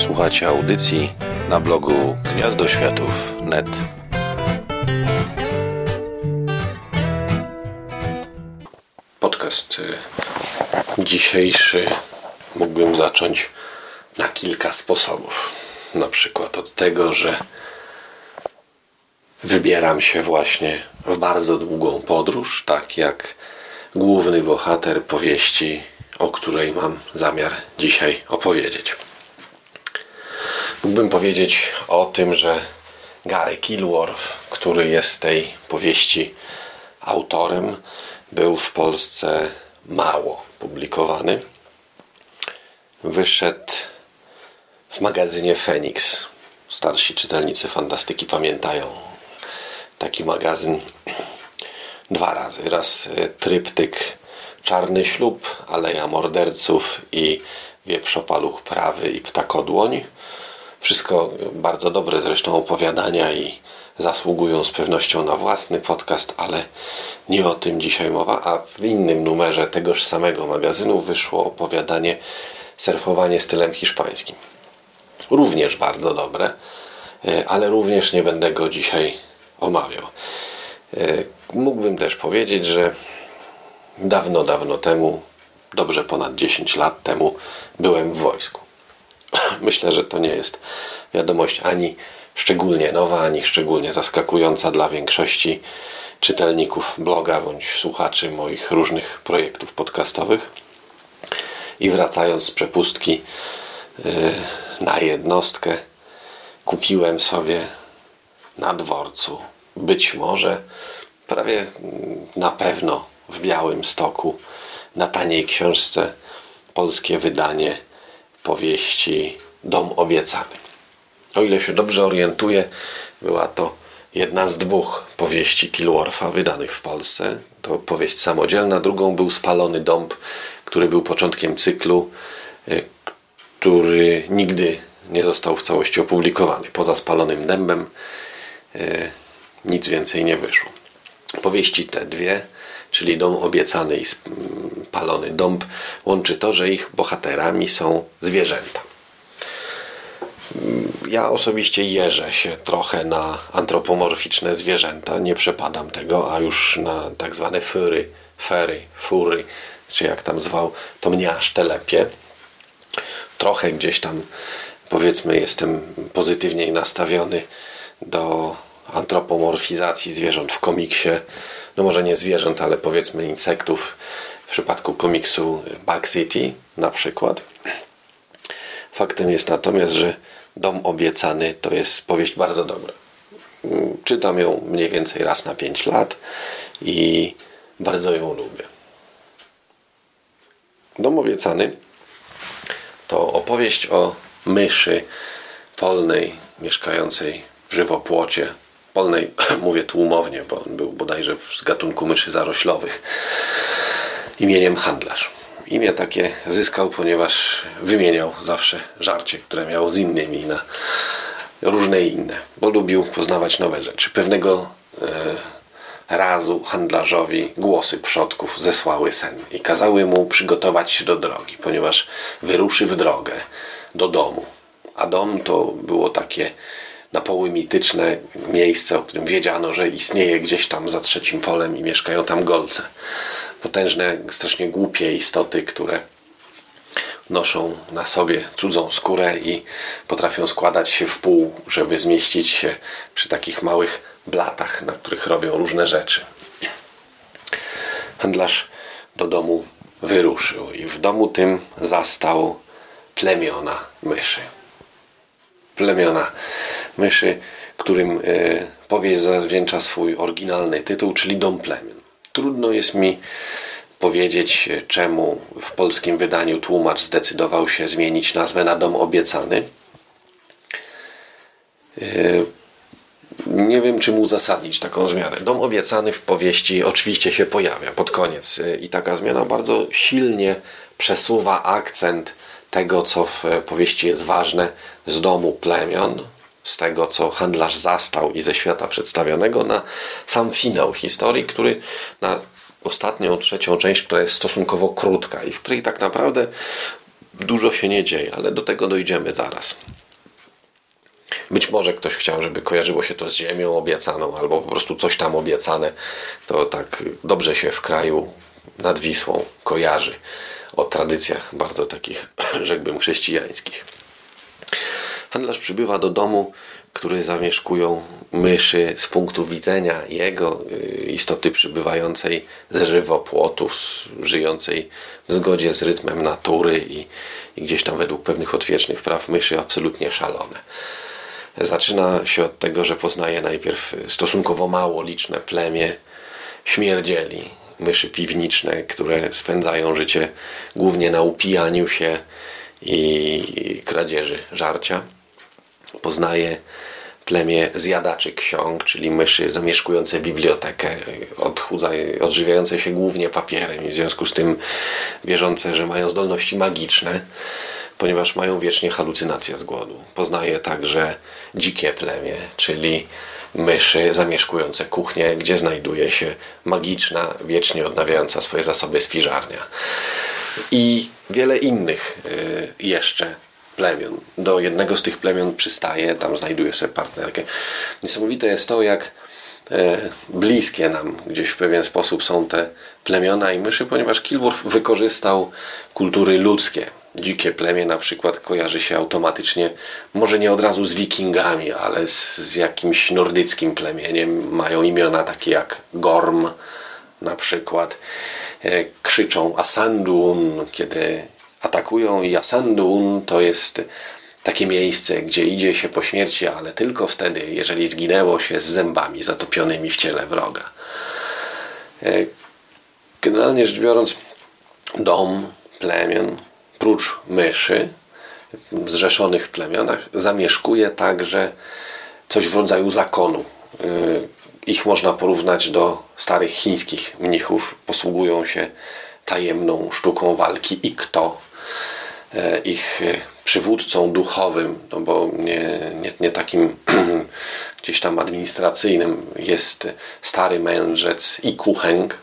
Słuchacie audycji na blogu gniazdoświatów.net. Podcast y, dzisiejszy mógłbym zacząć na kilka sposobów. Na przykład od tego, że wybieram się właśnie w bardzo długą podróż, tak jak główny bohater powieści, o której mam zamiar dzisiaj opowiedzieć. Mógłbym powiedzieć o tym, że Gary Kilworth, który jest tej powieści autorem, był w Polsce mało publikowany. Wyszedł w magazynie Phoenix. Starsi czytelnicy fantastyki pamiętają taki magazyn dwa razy. Raz e, tryptyk Czarny Ślub, Aleja Morderców i Wieprzopaluch Prawy i Ptakodłoń. Wszystko bardzo dobre zresztą opowiadania i zasługują z pewnością na własny podcast, ale nie o tym dzisiaj mowa. A w innym numerze tegoż samego magazynu wyszło opowiadanie Surfowanie stylem hiszpańskim. Również bardzo dobre, e, ale również nie będę go dzisiaj omawiał. E, mógłbym też powiedzieć, że dawno, dawno temu, dobrze ponad 10 lat temu, byłem w wojsku. Myślę, że to nie jest wiadomość ani szczególnie nowa, ani szczególnie zaskakująca dla większości czytelników bloga bądź słuchaczy moich różnych projektów podcastowych. I wracając z przepustki yy, na jednostkę, kupiłem sobie na dworcu być może, prawie na pewno w Białym Stoku, na taniej książce polskie wydanie powieści Dom Obiecany. O ile się dobrze orientuję, była to jedna z dwóch powieści Kilworfa wydanych w Polsce. To powieść samodzielna, drugą był Spalony Dąb, który był początkiem cyklu, y, który nigdy nie został w całości opublikowany. Poza Spalonym Dębem y, nic więcej nie wyszło. Powieści te dwie, czyli Dom Obiecany i Spalony Dąb, łączy to, że ich bohaterami są zwierzęta. Ja osobiście jeżę się trochę na antropomorficzne zwierzęta, nie przepadam tego, a już na tak zwane fury, fery, fury, czy jak tam zwał, to mnie aż telepie. Trochę gdzieś tam, powiedzmy, jestem pozytywniej nastawiony do antropomorfizacji zwierząt w komiksie, no może nie zwierząt, ale powiedzmy insektów, w przypadku komiksu Bug City na przykład. Faktem jest natomiast, że Dom Obiecany to jest powieść bardzo dobra. Czytam ją mniej więcej raz na 5 lat i bardzo ją lubię. Dom Obiecany to opowieść o myszy polnej mieszkającej w żywopłocie polnej, mówię tłumownie, bo on był bodajże z gatunku myszy zaroślowych, imieniem handlarz. Imię takie zyskał, ponieważ wymieniał zawsze żarcie, które miał z innymi na różne inne, bo lubił poznawać nowe rzeczy. Pewnego e, razu handlarzowi głosy przodków zesłały sen i kazały mu przygotować się do drogi, ponieważ wyruszy w drogę do domu. A dom to było takie na poły mityczne miejsce, o którym wiedziano, że istnieje gdzieś tam za trzecim polem i mieszkają tam golce. Potężne, strasznie głupie istoty, które noszą na sobie cudzą skórę i potrafią składać się w pół, żeby zmieścić się przy takich małych blatach, na których robią różne rzeczy. Handlarz do domu wyruszył i w domu tym zastał plemiona myszy. Plemiona myszy, którym e, powieść zawdzięcza swój oryginalny tytuł, czyli Dom Plemion. Trudno jest mi powiedzieć, czemu w polskim wydaniu tłumacz zdecydował się zmienić nazwę na Dom Obiecany. E, nie wiem, czym uzasadnić taką zmianę. Dom obiecany w powieści oczywiście się pojawia pod koniec e, i taka zmiana bardzo silnie przesuwa akcent tego, co w powieści jest ważne, z domu plemion, z tego, co handlarz zastał i ze świata przedstawionego, na sam finał historii, który na ostatnią, trzecią część, która jest stosunkowo krótka i w której tak naprawdę dużo się nie dzieje, ale do tego dojdziemy zaraz. Być może ktoś chciał, żeby kojarzyło się to z ziemią obiecaną, albo po prostu coś tam obiecane. To tak dobrze się w kraju nad Wisłą kojarzy o tradycjach bardzo takich, rzekłbym, chrześcijańskich. Handlarz przybywa do domu, który zamieszkują myszy z punktu widzenia jego y, istoty przybywającej z żywopłotów, żyjącej w zgodzie z rytmem natury i, i gdzieś tam według pewnych odwiecznych praw myszy absolutnie szalone. Zaczyna się od tego, że poznaje najpierw stosunkowo mało liczne plemię śmierdzieli, myszy piwniczne, które spędzają życie głównie na upijaniu się i kradzieży żarcia. Poznaje plemię zjadaczy ksiąg, czyli myszy zamieszkujące bibliotekę, odżywiające się głównie papierem i w związku z tym wierzące, że mają zdolności magiczne, ponieważ mają wiecznie halucynacje z głodu. Poznaje także dzikie plemię, czyli myszy zamieszkujące kuchnię, gdzie znajduje się magiczna, wiecznie odnawiająca swoje zasoby sfiżarnia. I wiele innych y, jeszcze plemion. Do jednego z tych plemion przystaje, tam znajduje sobie partnerkę. Niesamowite jest to, jak e, bliskie nam gdzieś w pewien sposób są te plemiona i myszy, ponieważ Kilworth wykorzystał kultury ludzkie. Dzikie plemię na przykład kojarzy się automatycznie, może nie od razu z wikingami, ale z, z jakimś nordyckim plemieniem. Mają imiona takie jak Gorm na przykład. E, krzyczą Asandun, kiedy atakują i Asandun to jest takie miejsce, gdzie idzie się po śmierci, ale tylko wtedy, jeżeli zginęło się z zębami zatopionymi w ciele wroga. E, generalnie rzecz biorąc, dom plemion, prócz myszy, zrzeszonych w plemionach, zamieszkuje także coś w rodzaju zakonu. E, ich można porównać do starych chińskich mnichów. Posługują się tajemną sztuką walki i kto ich e, przywódcą duchowym, no bo nie, nie, nie takim gdzieś tam administracyjnym jest stary mędrzec i kuchęg.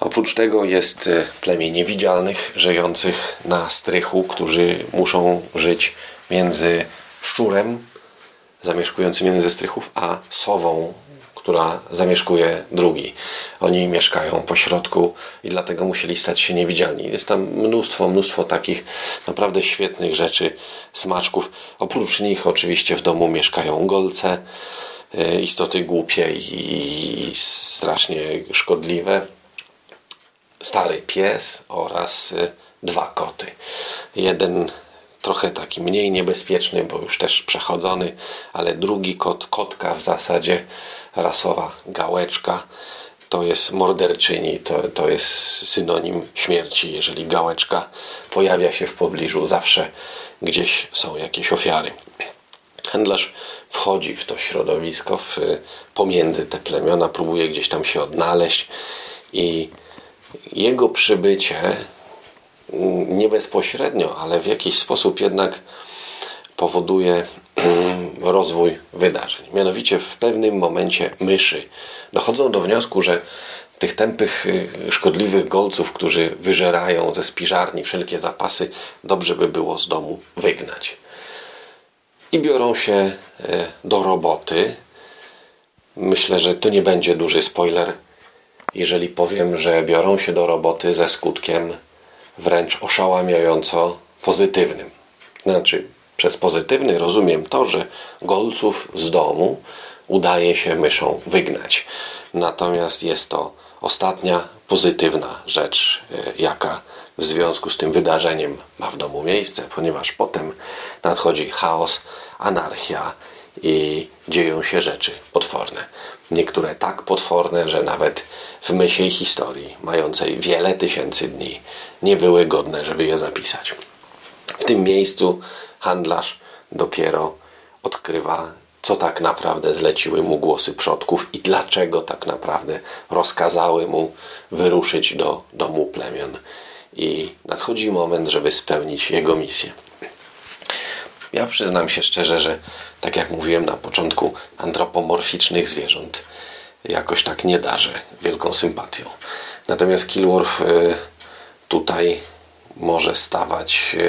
Oprócz tego jest e, plemię niewidzialnych, żyjących na strychu, którzy muszą żyć między szczurem zamieszkującym jeden ze strychów, a sową która zamieszkuje drugi. Oni mieszkają po środku i dlatego musieli stać się niewidzialni. Jest tam mnóstwo, mnóstwo takich naprawdę świetnych rzeczy, smaczków. Oprócz nich oczywiście w domu mieszkają golce, e, istoty głupie i strasznie szkodliwe. Stary pies oraz e, dwa koty. Jeden trochę taki mniej niebezpieczny, bo już też przechodzony, ale drugi kot, kotka w zasadzie rasowa gałeczka to jest morderczyni, to, to jest synonim śmierci. Jeżeli gałeczka pojawia się w pobliżu, zawsze gdzieś są jakieś ofiary. Handlarz wchodzi w to środowisko, w, pomiędzy te plemiona, próbuje gdzieś tam się odnaleźć i jego przybycie nie bezpośrednio, ale w jakiś sposób jednak powoduje rozwój wydarzeń. Mianowicie w pewnym momencie myszy dochodzą do wniosku, że tych tępych, y, szkodliwych golców, którzy wyżerają ze spiżarni wszelkie zapasy, dobrze by było z domu wygnać. I biorą się y, do roboty. Myślę, że to nie będzie duży spoiler, jeżeli powiem, że biorą się do roboty ze skutkiem wręcz oszałamiająco pozytywnym. Znaczy, przez pozytywny rozumiem to, że golców z domu udaje się myszą wygnać. Natomiast jest to ostatnia pozytywna rzecz, e, jaka w związku z tym wydarzeniem ma w domu miejsce, ponieważ potem nadchodzi chaos, anarchia i dzieją się rzeczy potworne. Niektóre tak potworne, że nawet w myśli historii, mającej wiele tysięcy dni, nie były godne, żeby je zapisać. W tym miejscu handlarz dopiero odkrywa, co tak naprawdę zleciły mu głosy przodków i dlaczego tak naprawdę rozkazały mu wyruszyć do domu plemion. I nadchodzi moment, żeby spełnić jego misję. Ja przyznam się szczerze, że tak jak mówiłem na początku, antropomorficznych zwierząt jakoś tak nie darzę wielką sympatią. Natomiast Kilworth y, tutaj może stawać e,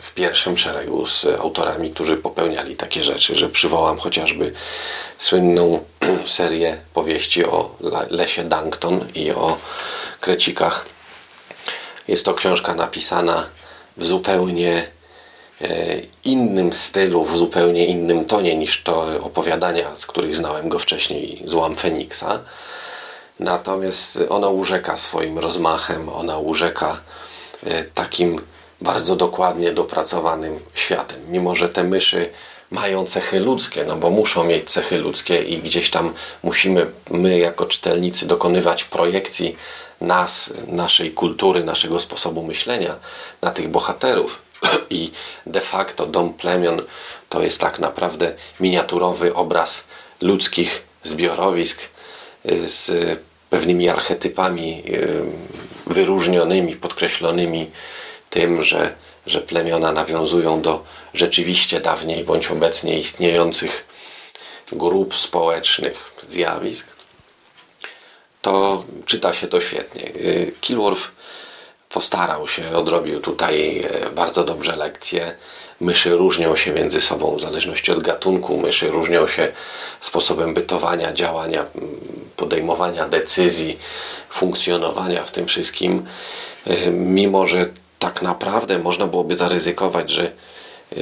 w pierwszym szeregu z autorami, którzy popełniali takie rzeczy, że przywołam chociażby słynną serię powieści o lesie Dankton i o krecikach. Jest to książka napisana w zupełnie innym stylu, w zupełnie innym tonie niż to opowiadania, z których znałem go wcześniej, Złam Feniksa. Natomiast ona urzeka swoim rozmachem, ona urzeka e, takim bardzo dokładnie dopracowanym światem. Mimo, że te myszy mają cechy ludzkie, no bo muszą mieć cechy ludzkie i gdzieś tam musimy my jako czytelnicy dokonywać projekcji nas, naszej kultury, naszego sposobu myślenia na tych bohaterów. I de facto Dom Plemion to jest tak naprawdę miniaturowy obraz ludzkich zbiorowisk y, z pewnymi archetypami y, wyróżnionymi, podkreślonymi tym, że, że plemiona nawiązują do rzeczywiście dawniej bądź obecnie istniejących grup społecznych, zjawisk, to czyta się to świetnie. Y, Kilworth postarał się, odrobił tutaj e, bardzo dobrze lekcje. Myszy różnią się między sobą w zależności od gatunku. Myszy różnią się sposobem bytowania, działania, podejmowania decyzji, funkcjonowania w tym wszystkim. E, mimo, że tak naprawdę można byłoby zaryzykować, że e,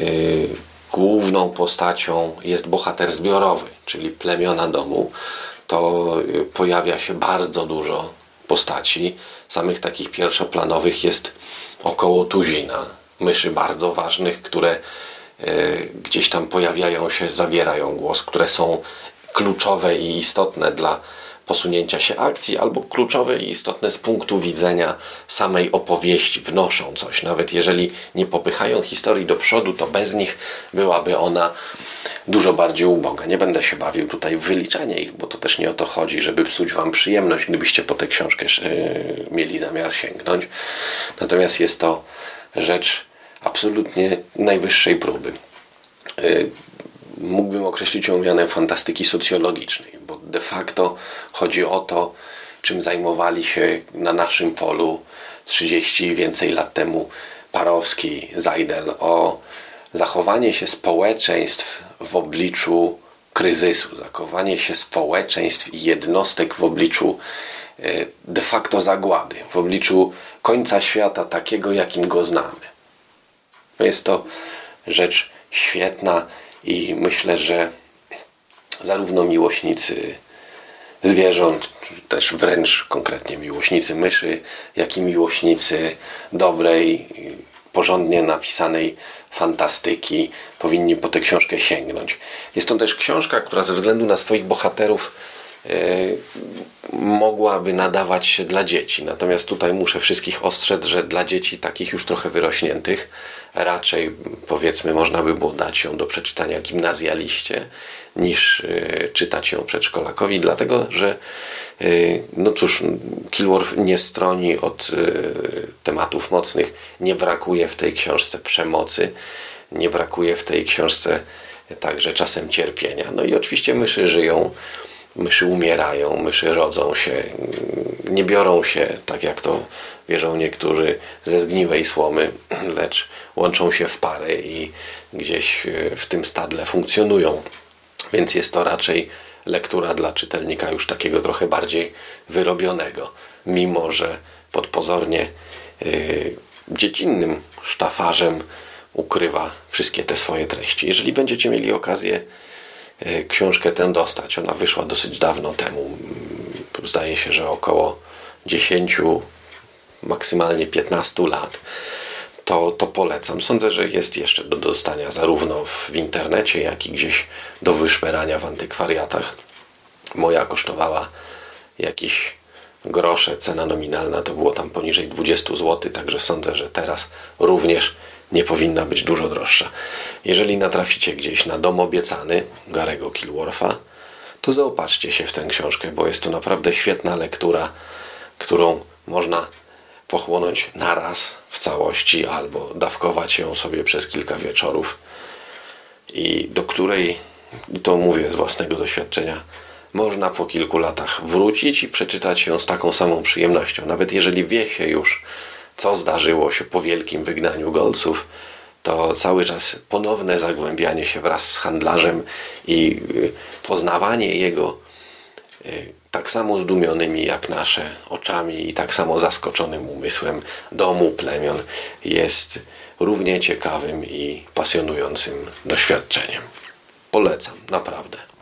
główną postacią jest bohater zbiorowy, czyli plemiona domu, to pojawia się bardzo dużo postaci. Samych takich pierwszoplanowych jest około tuzina myszy bardzo ważnych, które e, gdzieś tam pojawiają się, zabierają głos, które są kluczowe i istotne dla posunięcia się akcji, albo kluczowe i istotne z punktu widzenia samej opowieści, wnoszą coś. Nawet jeżeli nie popychają historii do przodu, to bez nich byłaby ona dużo bardziej uboga. Nie będę się bawił tutaj w wyliczanie ich, bo to też nie o to chodzi, żeby psuć Wam przyjemność, gdybyście po tę książkę yy, mieli zamiar sięgnąć. Natomiast jest to rzecz absolutnie najwyższej próby. Mógłbym określić ją mianem fantastyki socjologicznej, bo de facto chodzi o to, czym zajmowali się na naszym polu 30 i więcej lat temu Parowski, Zajdel, o zachowanie się społeczeństw w obliczu kryzysu, zachowanie się społeczeństw i jednostek w obliczu e, de facto zagłady, w obliczu końca świata takiego, jakim go znamy. Jest to rzecz świetna i myślę, że zarówno miłośnicy zwierząt, też wręcz konkretnie miłośnicy myszy, jak i miłośnicy dobrej, porządnie napisanej fantastyki powinni po tę książkę sięgnąć. Jest to też książka, która ze względu na swoich bohaterów mogłaby nadawać się dla dzieci. Natomiast tutaj muszę wszystkich ostrzec, że dla dzieci takich już trochę wyrośniętych raczej powiedzmy można by było dać ją do przeczytania gimnazjaliście niż yy, czytać ją przedszkolakowi, dlatego że yy, no cóż, Kilworth nie stroni od tematów mocnych. Nie brakuje w tej książce przemocy, nie brakuje w tej książce także czasem cierpienia. No i oczywiście myszy żyją myszy umierają, myszy rodzą się, nie biorą się, tak jak to wierzą niektórzy, ze zgniłej słomy, lecz łączą się w pary i gdzieś e, w tym stadle funkcjonują. Więc jest to raczej lektura dla czytelnika już takiego trochę bardziej wyrobionego, mimo że pod pozornie yy, dziecinnym sztafarzem ukrywa wszystkie te swoje treści. Jeżeli będziecie mieli okazję książkę tę dostać. Ona wyszła dosyć dawno temu. Mm, zdaje się, że około 10, maksymalnie 15 lat. To, to polecam. Sądzę, że jest jeszcze do dostania zarówno w internecie, jak i gdzieś do wyszperania w antykwariatach. Moja kosztowała jakieś grosze, cena nominalna to było tam poniżej 20 zł, także sądzę, że teraz również nie powinna być dużo droższa. Jeżeli natraficie gdzieś na dom obiecany Garego Kilworfa, to zaopatrzcie się w tę książkę, bo jest to naprawdę świetna lektura, którą można pochłonąć naraz w całości albo dawkować ją sobie przez kilka wieczorów i do której, to mówię z własnego doświadczenia, można po kilku latach wrócić i przeczytać ją z taką samą przyjemnością. Nawet jeżeli wie się już, co zdarzyło się po wielkim wygnaniu golców, to cały czas ponowne zagłębianie się wraz z handlarzem i y, poznawanie jego y, tak samo zdumionymi jak nasze oczami i tak samo zaskoczonym umysłem domu plemion jest równie ciekawym i pasjonującym doświadczeniem. Polecam, naprawdę.